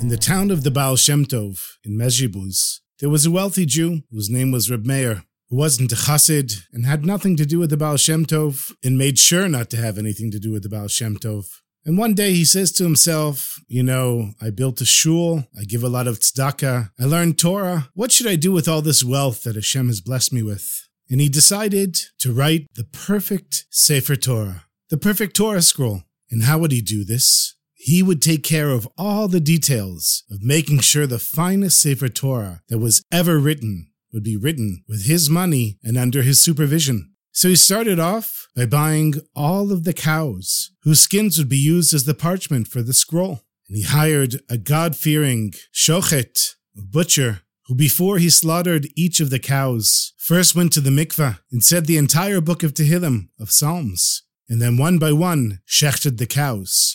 In the town of the Baal Shem Tov in Mezhibuz, there was a wealthy Jew whose name was Reb Meir, who wasn't a chassid and had nothing to do with the Baal Shem Tov and made sure not to have anything to do with the Baal Shem Tov. And one day he says to himself, You know, I built a shul, I give a lot of tzedakah, I learned Torah. What should I do with all this wealth that Hashem has blessed me with? And he decided to write the perfect Sefer Torah, the perfect Torah scroll. And how would he do this? He would take care of all the details of making sure the finest Sefer Torah that was ever written would be written with his money and under his supervision. So he started off by buying all of the cows whose skins would be used as the parchment for the scroll. And he hired a God fearing shochet, a butcher, who before he slaughtered each of the cows, first went to the mikveh and said the entire book of Tehillim, of Psalms, and then one by one shechted the cows.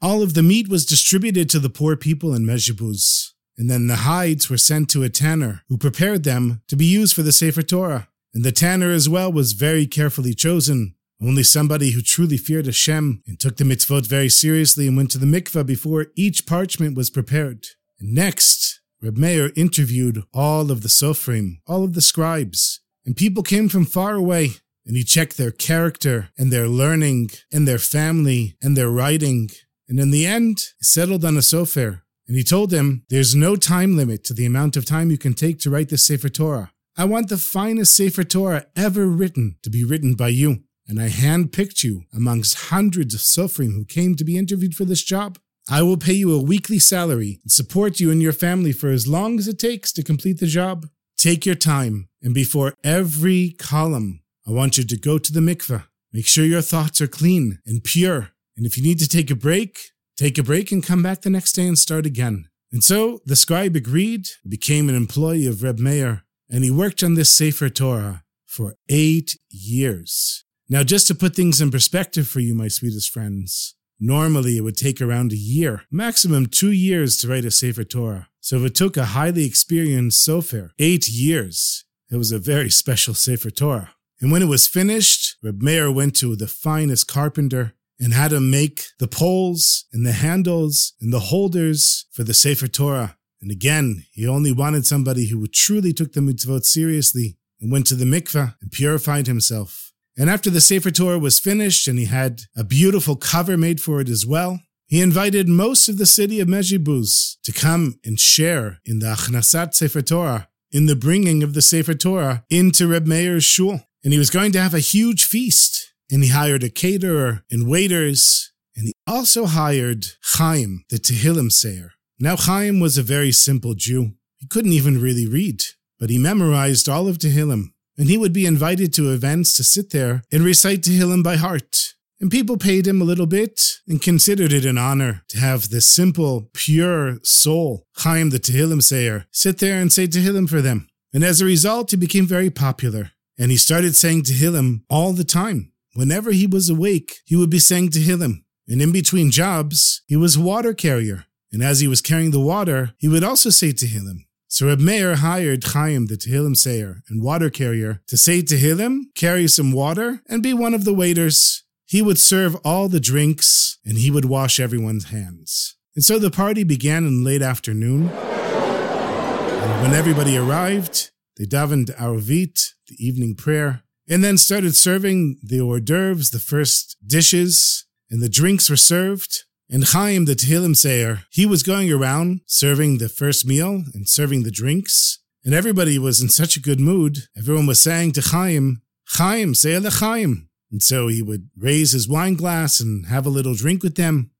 All of the meat was distributed to the poor people in Mejibuz, and then the hides were sent to a tanner who prepared them to be used for the Sefer Torah. And the tanner as well was very carefully chosen. Only somebody who truly feared Hashem and took the mitzvot very seriously and went to the mikveh before each parchment was prepared. And next, Reb Meir interviewed all of the sofrim, all of the scribes, and people came from far away. And he checked their character and their learning and their family and their writing. And in the end, he settled on a sofer. And he told him, There's no time limit to the amount of time you can take to write this Sefer Torah. I want the finest Sefer Torah ever written to be written by you. And I handpicked you amongst hundreds of Sofrim who came to be interviewed for this job. I will pay you a weekly salary and support you and your family for as long as it takes to complete the job. Take your time, and before every column, I want you to go to the mikveh. Make sure your thoughts are clean and pure. And if you need to take a break, take a break and come back the next day and start again. And so the scribe agreed, became an employee of Reb Meir, and he worked on this Sefer Torah for eight years. Now, just to put things in perspective for you, my sweetest friends, normally it would take around a year, maximum two years to write a Sefer Torah. So if it took a highly experienced sofer eight years, it was a very special Sefer Torah. And when it was finished, Reb Meir went to the finest carpenter and had him make the poles and the handles and the holders for the Sefer Torah. And again, he only wanted somebody who truly took the mitzvot seriously and went to the mikveh and purified himself. And after the Sefer Torah was finished and he had a beautiful cover made for it as well, he invited most of the city of Mezhibuz to come and share in the Achnasat Sefer Torah, in the bringing of the Sefer Torah into Reb Meir's shul. And he was going to have a huge feast. And he hired a caterer and waiters. And he also hired Chaim, the Tehillim sayer. Now, Chaim was a very simple Jew. He couldn't even really read, but he memorized all of Tehillim. And he would be invited to events to sit there and recite Tehillim by heart. And people paid him a little bit and considered it an honor to have this simple, pure soul, Chaim the Tehillim sayer, sit there and say Tehillim for them. And as a result, he became very popular. And he started saying to Tehillim all the time. Whenever he was awake, he would be saying to Tehillim. And in between jobs, he was a water carrier. And as he was carrying the water, he would also say Tehillim. So Reb Meir hired Chaim, the Tehillim sayer and water carrier, to say to Tehillim, carry some water, and be one of the waiters. He would serve all the drinks, and he would wash everyone's hands. And so the party began in late afternoon. And when everybody arrived, they davened Arvit, the evening prayer, and then started serving the hors d'oeuvres, the first dishes, and the drinks were served. And Chaim, the Tehillim sayer, he was going around serving the first meal and serving the drinks. And everybody was in such a good mood. Everyone was saying to Chaim, Chaim, say Chaim. And so he would raise his wine glass and have a little drink with them.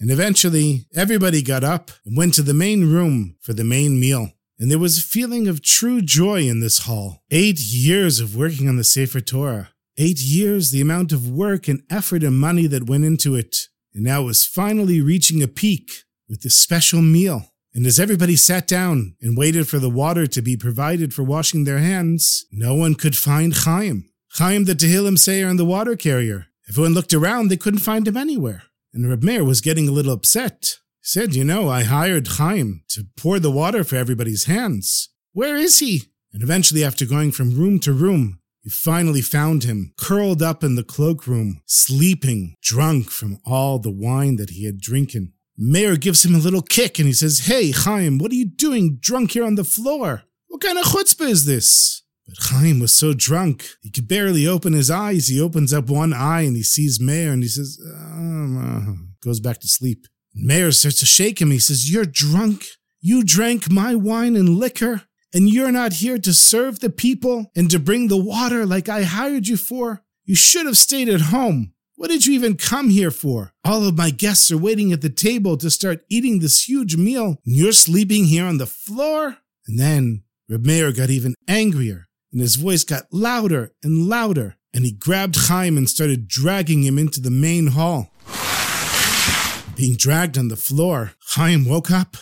And eventually, everybody got up and went to the main room for the main meal. And there was a feeling of true joy in this hall. Eight years of working on the Sefer Torah. Eight years, the amount of work and effort and money that went into it. And now it was finally reaching a peak with this special meal. And as everybody sat down and waited for the water to be provided for washing their hands, no one could find Chaim. Chaim the Tehillim sayer and the water carrier. Everyone looked around, they couldn't find him anywhere. And Reb Meir was getting a little upset. Said, You know, I hired Chaim to pour the water for everybody's hands. Where is he? And eventually, after going from room to room, he finally found him curled up in the cloakroom, sleeping, drunk from all the wine that he had drinking. Meir gives him a little kick and he says, Hey, Chaim, what are you doing drunk here on the floor? What kind of chutzpah is this? But Chaim was so drunk, he could barely open his eyes. He opens up one eye and he sees Meir and he says, um, goes back to sleep. Meir starts to shake him. He says, You're drunk. You drank my wine and liquor, and you're not here to serve the people and to bring the water like I hired you for. You should have stayed at home. What did you even come here for? All of my guests are waiting at the table to start eating this huge meal, and you're sleeping here on the floor? And then Reb got even angrier and his voice got louder and louder, and he grabbed Chaim and started dragging him into the main hall. Being dragged on the floor, Chaim woke up.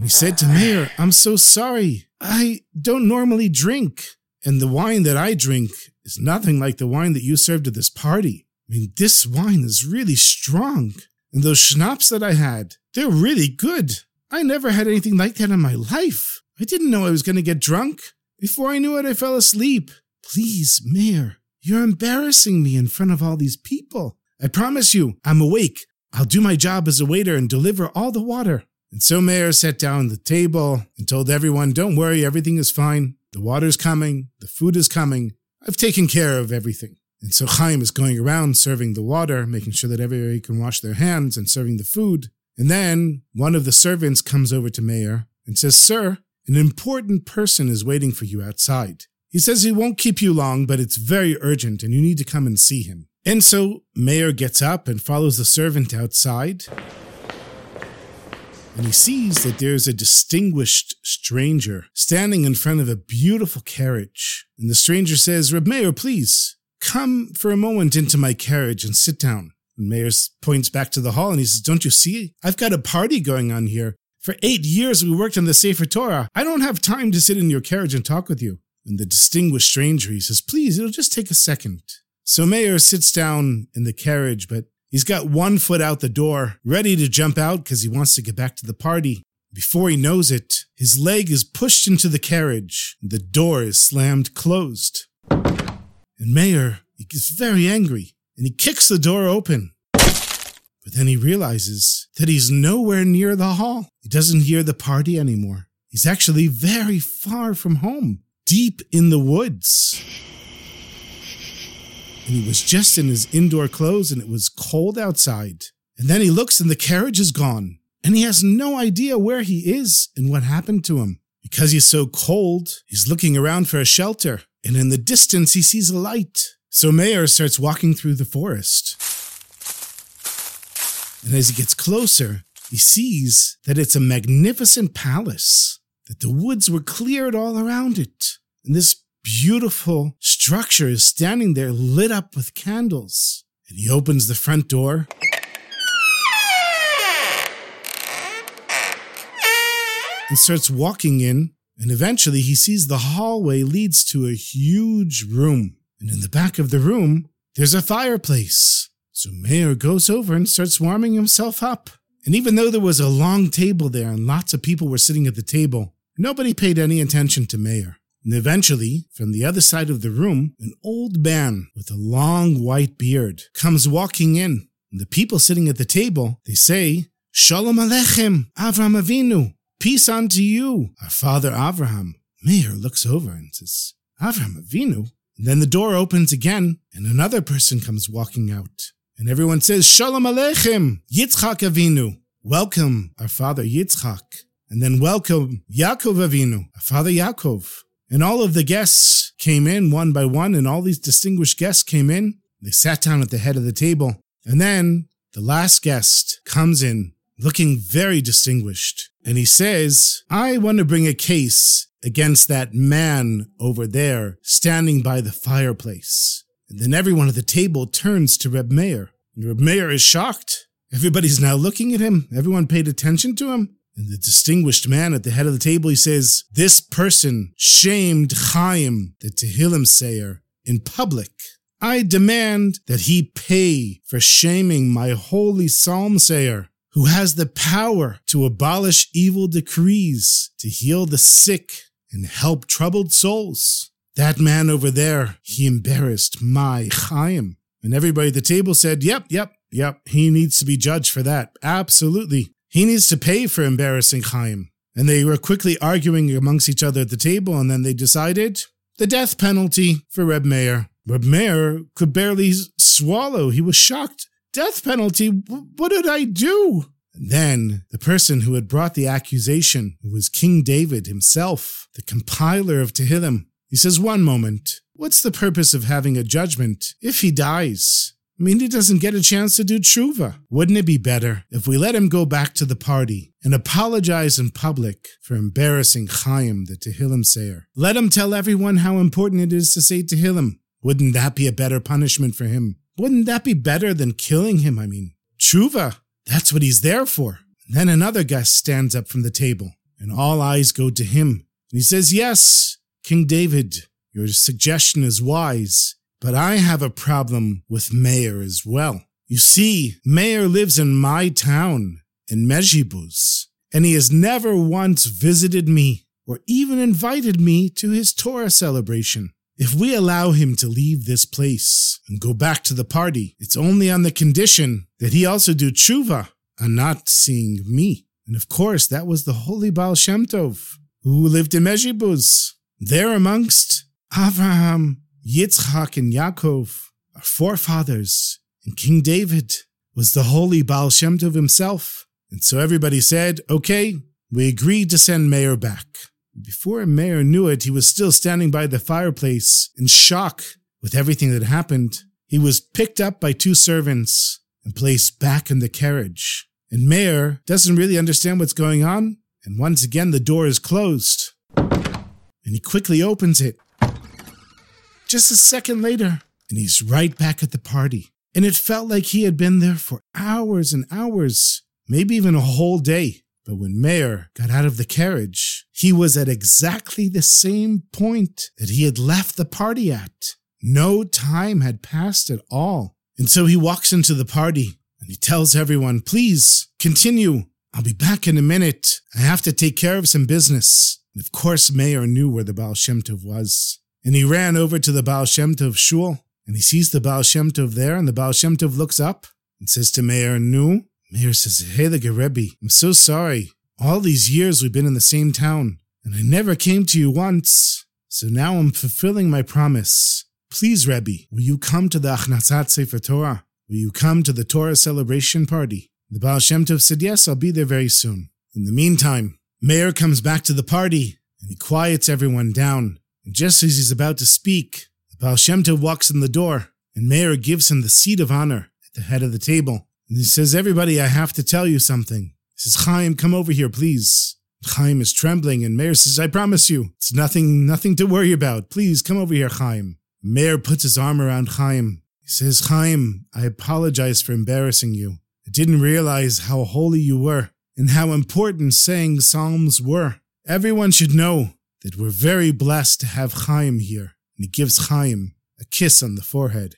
He said to Meir, I'm so sorry. I don't normally drink, and the wine that I drink is nothing like the wine that you served at this party. I mean, this wine is really strong, and those schnapps that I had, they're really good. I never had anything like that in my life. I didn't know I was going to get drunk. Before I knew it, I fell asleep. Please, Meir, you're embarrassing me in front of all these people. I promise you, I'm awake. I'll do my job as a waiter and deliver all the water. And so Meir sat down at the table and told everyone, Don't worry, everything is fine. The water's coming, the food is coming. I've taken care of everything. And so Chaim is going around serving the water, making sure that everybody can wash their hands and serving the food. And then one of the servants comes over to Meir and says, Sir, an important person is waiting for you outside. He says he won't keep you long, but it's very urgent and you need to come and see him. And so Meir gets up and follows the servant outside. And he sees that there's a distinguished stranger standing in front of a beautiful carriage. And the stranger says, Reb Meir, please come for a moment into my carriage and sit down. And Meir points back to the hall and he says, Don't you see? I've got a party going on here for eight years, we worked on the Sefer Torah. I don't have time to sit in your carriage and talk with you. And the distinguished stranger, he says, please, it'll just take a second. So Meir sits down in the carriage, but he's got one foot out the door, ready to jump out because he wants to get back to the party. Before he knows it, his leg is pushed into the carriage, the door is slammed closed. And Meir, he gets very angry, and he kicks the door open. But then he realizes that he's nowhere near the hall. He doesn't hear the party anymore. He's actually very far from home, deep in the woods. And he was just in his indoor clothes and it was cold outside. And then he looks and the carriage is gone. And he has no idea where he is and what happened to him. Because he's so cold, he's looking around for a shelter. And in the distance, he sees a light. So Meir starts walking through the forest. And as he gets closer, he sees that it's a magnificent palace, that the woods were cleared all around it. And this beautiful structure is standing there lit up with candles. And he opens the front door. And starts walking in, and eventually he sees the hallway leads to a huge room. And in the back of the room, there's a fireplace. So Meir goes over and starts warming himself up. And even though there was a long table there and lots of people were sitting at the table, nobody paid any attention to Meir. And eventually, from the other side of the room, an old man with a long white beard comes walking in. And the people sitting at the table, they say, Shalom Aleichem, Avram Avinu, peace unto you, our father Avraham. Meir looks over and says, Avram Avinu? And then the door opens again, and another person comes walking out. And everyone says, Shalom Aleichem, Yitzchak Avinu. Welcome, our father Yitzchak. And then welcome, Yaakov Avinu, our father Yaakov. And all of the guests came in one by one, and all these distinguished guests came in. They sat down at the head of the table. And then the last guest comes in looking very distinguished. And he says, I want to bring a case against that man over there standing by the fireplace. And then everyone at the table turns to Reb Meir. And Reb Meir is shocked. Everybody's now looking at him. Everyone paid attention to him. And the distinguished man at the head of the table, he says, This person shamed Chaim, the Tehillim sayer, in public. I demand that he pay for shaming my holy psalm sayer, who has the power to abolish evil decrees, to heal the sick, and help troubled souls. That man over there, he embarrassed my Chaim. And everybody at the table said, Yep, yep, yep, he needs to be judged for that. Absolutely. He needs to pay for embarrassing Chaim. And they were quickly arguing amongst each other at the table, and then they decided the death penalty for Reb Meir. Reb Meir could barely swallow. He was shocked. Death penalty? What did I do? And then the person who had brought the accusation was King David himself, the compiler of Tehillim. He says, One moment, what's the purpose of having a judgment if he dies? I mean, he doesn't get a chance to do tshuva. Wouldn't it be better if we let him go back to the party and apologize in public for embarrassing Chaim, the Tehillim sayer? Let him tell everyone how important it is to say Tehillim. Wouldn't that be a better punishment for him? Wouldn't that be better than killing him? I mean, tshuva, that's what he's there for. Then another guest stands up from the table, and all eyes go to him. He says, Yes, King David, your suggestion is wise. But I have a problem with Meir as well. You see, Meir lives in my town, in Mezhibuz, and he has never once visited me or even invited me to his Torah celebration. If we allow him to leave this place and go back to the party, it's only on the condition that he also do tshuva and not seeing me. And of course, that was the holy Baal Shem Tov, who lived in Mezhibuz. There amongst Avraham, Yitzchak and Yaakov, our forefathers, and King David was the holy Baal Shem Tov himself. And so everybody said, okay, we agreed to send Meir back. Before Meir knew it, he was still standing by the fireplace in shock with everything that happened. He was picked up by two servants and placed back in the carriage. And Meir doesn't really understand what's going on. And once again, the door is closed. And he quickly opens it just a second later, and he's right back at the party. And it felt like he had been there for hours and hours, maybe even a whole day. But when Meir got out of the carriage, he was at exactly the same point that he had left the party at. No time had passed at all. And so he walks into the party and he tells everyone, please continue. I'll be back in a minute. I have to take care of some business. And of course, Meir knew where the Baal Shem Tov was. And he ran over to the Baal Shem Tov shul, and he sees the Baal Shem Tov there, and the Baal Shem Tov looks up and says to Meir, Nu? Meir says, Hey, the Rebbe, I'm so sorry. All these years we've been in the same town, and I never came to you once. So now I'm fulfilling my promise. Please, Rebbe, will you come to the Achnasat Sefer Torah? Will you come to the Torah celebration party? The Baal Shem Tov said, Yes, I'll be there very soon. In the meantime, Meir comes back to the party, and he quiets everyone down and just as he's about to speak, the Baal Shem Tov walks in the door, and Meir gives him the seat of honor at the head of the table. And he says, Everybody, I have to tell you something. He says, Chaim, come over here, please. Chaim is trembling, and Meir says, I promise you, it's nothing, nothing to worry about. Please come over here, Chaim. Meir puts his arm around Chaim. He says, Chaim, I apologize for embarrassing you. I didn't realize how holy you were and how important saying psalms were. Everyone should know that we're very blessed to have Chaim here. And he gives Chaim a kiss on the forehead.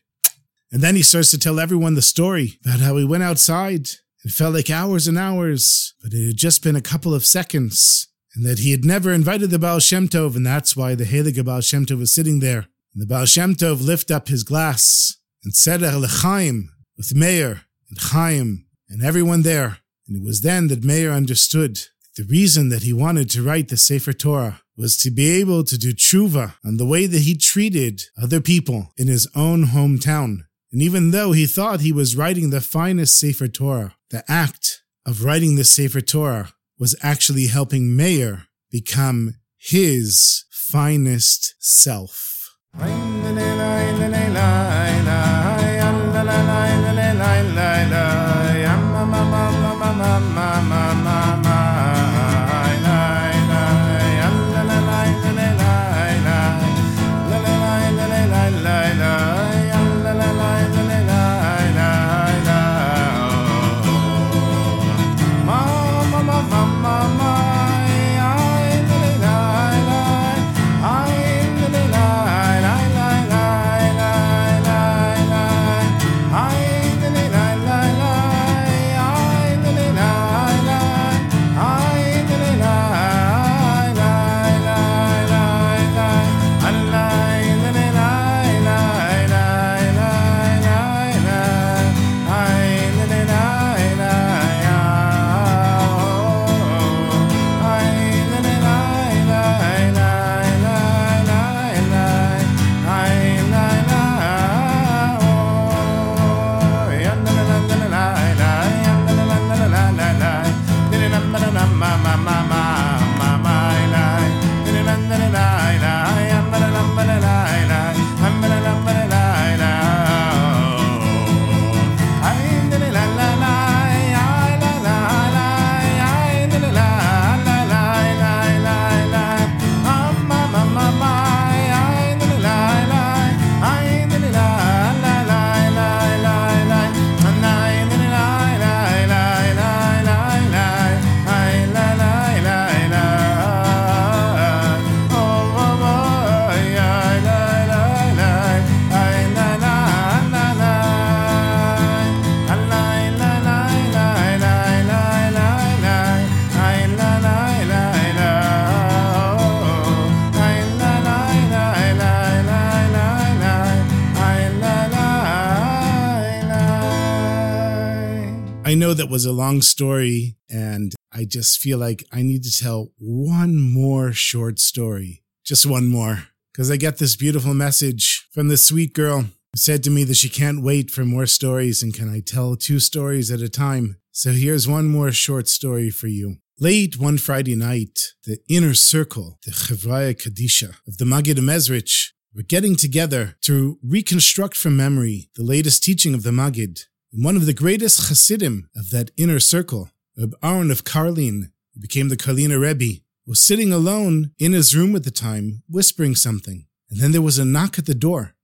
And then he starts to tell everyone the story about how he went outside. It felt like hours and hours, but it had just been a couple of seconds. And that he had never invited the Baal Shem Tov, and that's why the Heilige Baal Shem Tov was sitting there. And the Baal Shem Tov lifted up his glass and said Chaim with Meir and Chaim and everyone there. And it was then that Meir understood the reason that he wanted to write the Sefer Torah was to be able to do tshuva on the way that he treated other people in his own hometown. And even though he thought he was writing the finest Sefer Torah, the act of writing the Sefer Torah was actually helping Meir become his finest self. I know that was a long story, and I just feel like I need to tell one more short story. Just one more. Because I get this beautiful message from this sweet girl who said to me that she can't wait for more stories and can I tell two stories at a time. So here's one more short story for you. Late one Friday night, the inner circle, the Chevraya Kadisha of the Maggid Mezritch, were getting together to reconstruct from memory the latest teaching of the Maggid. One of the greatest Hasidim of that inner circle, Reb Aaron of Karlin, who became the Karliner Rebbe, was sitting alone in his room at the time, whispering something. And then there was a knock at the door.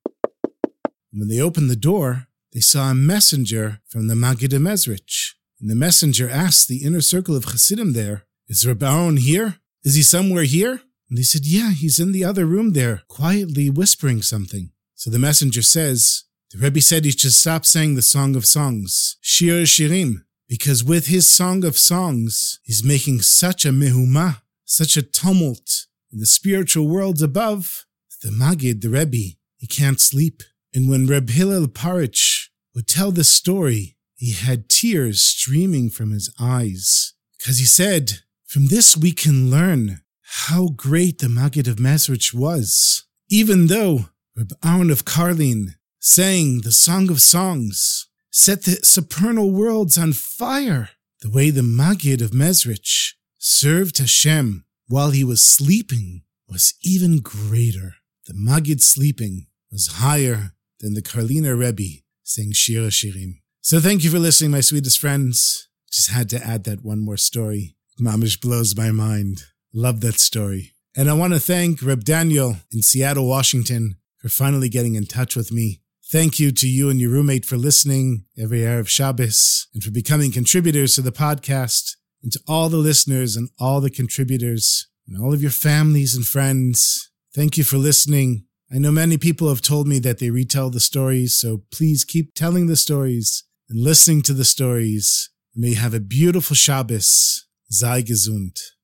And when they opened the door, they saw a messenger from the Maggid Mezritch. And the messenger asked the inner circle of Hasidim there, Is Reb Aaron here? Is he somewhere here? And they said, Yeah, he's in the other room there, quietly whispering something. So the messenger says, The Rebbe said he should stop saying the Song of Songs, Shir Shirim, because with his Song of Songs, he's making such a mehumah, such a tumult in the spiritual worlds above, that the Maggid, the Rebbe, he can't sleep. And when Reb Hillel Parich would tell the story, he had tears streaming from his eyes. Because he said, From this we can learn how great the Maggid of Mezritch was. Even though Reb Aaron of Karlin sang the Song of Songs, set the supernal worlds on fire, the way the Maggid of Mezritch served Hashem while he was sleeping was even greater. The Maggid sleeping was higher than the Karliner Rebbe saying Shir Shirim. So thank you for listening, my sweetest friends. Just had to add that one more story. Mamish blows my mind. Love that story. And I want to thank Reb Daniel in Seattle, Washington for finally getting in touch with me. Thank you to you and your roommate for listening every Erev Shabbos and for becoming contributors to the podcast and to all the listeners and all the contributors and all of your families and friends. Thank you for listening. I know many people have told me that they retell the stories, so please keep telling the stories and listening to the stories. May you have a beautiful Shabbos. Sei gesund.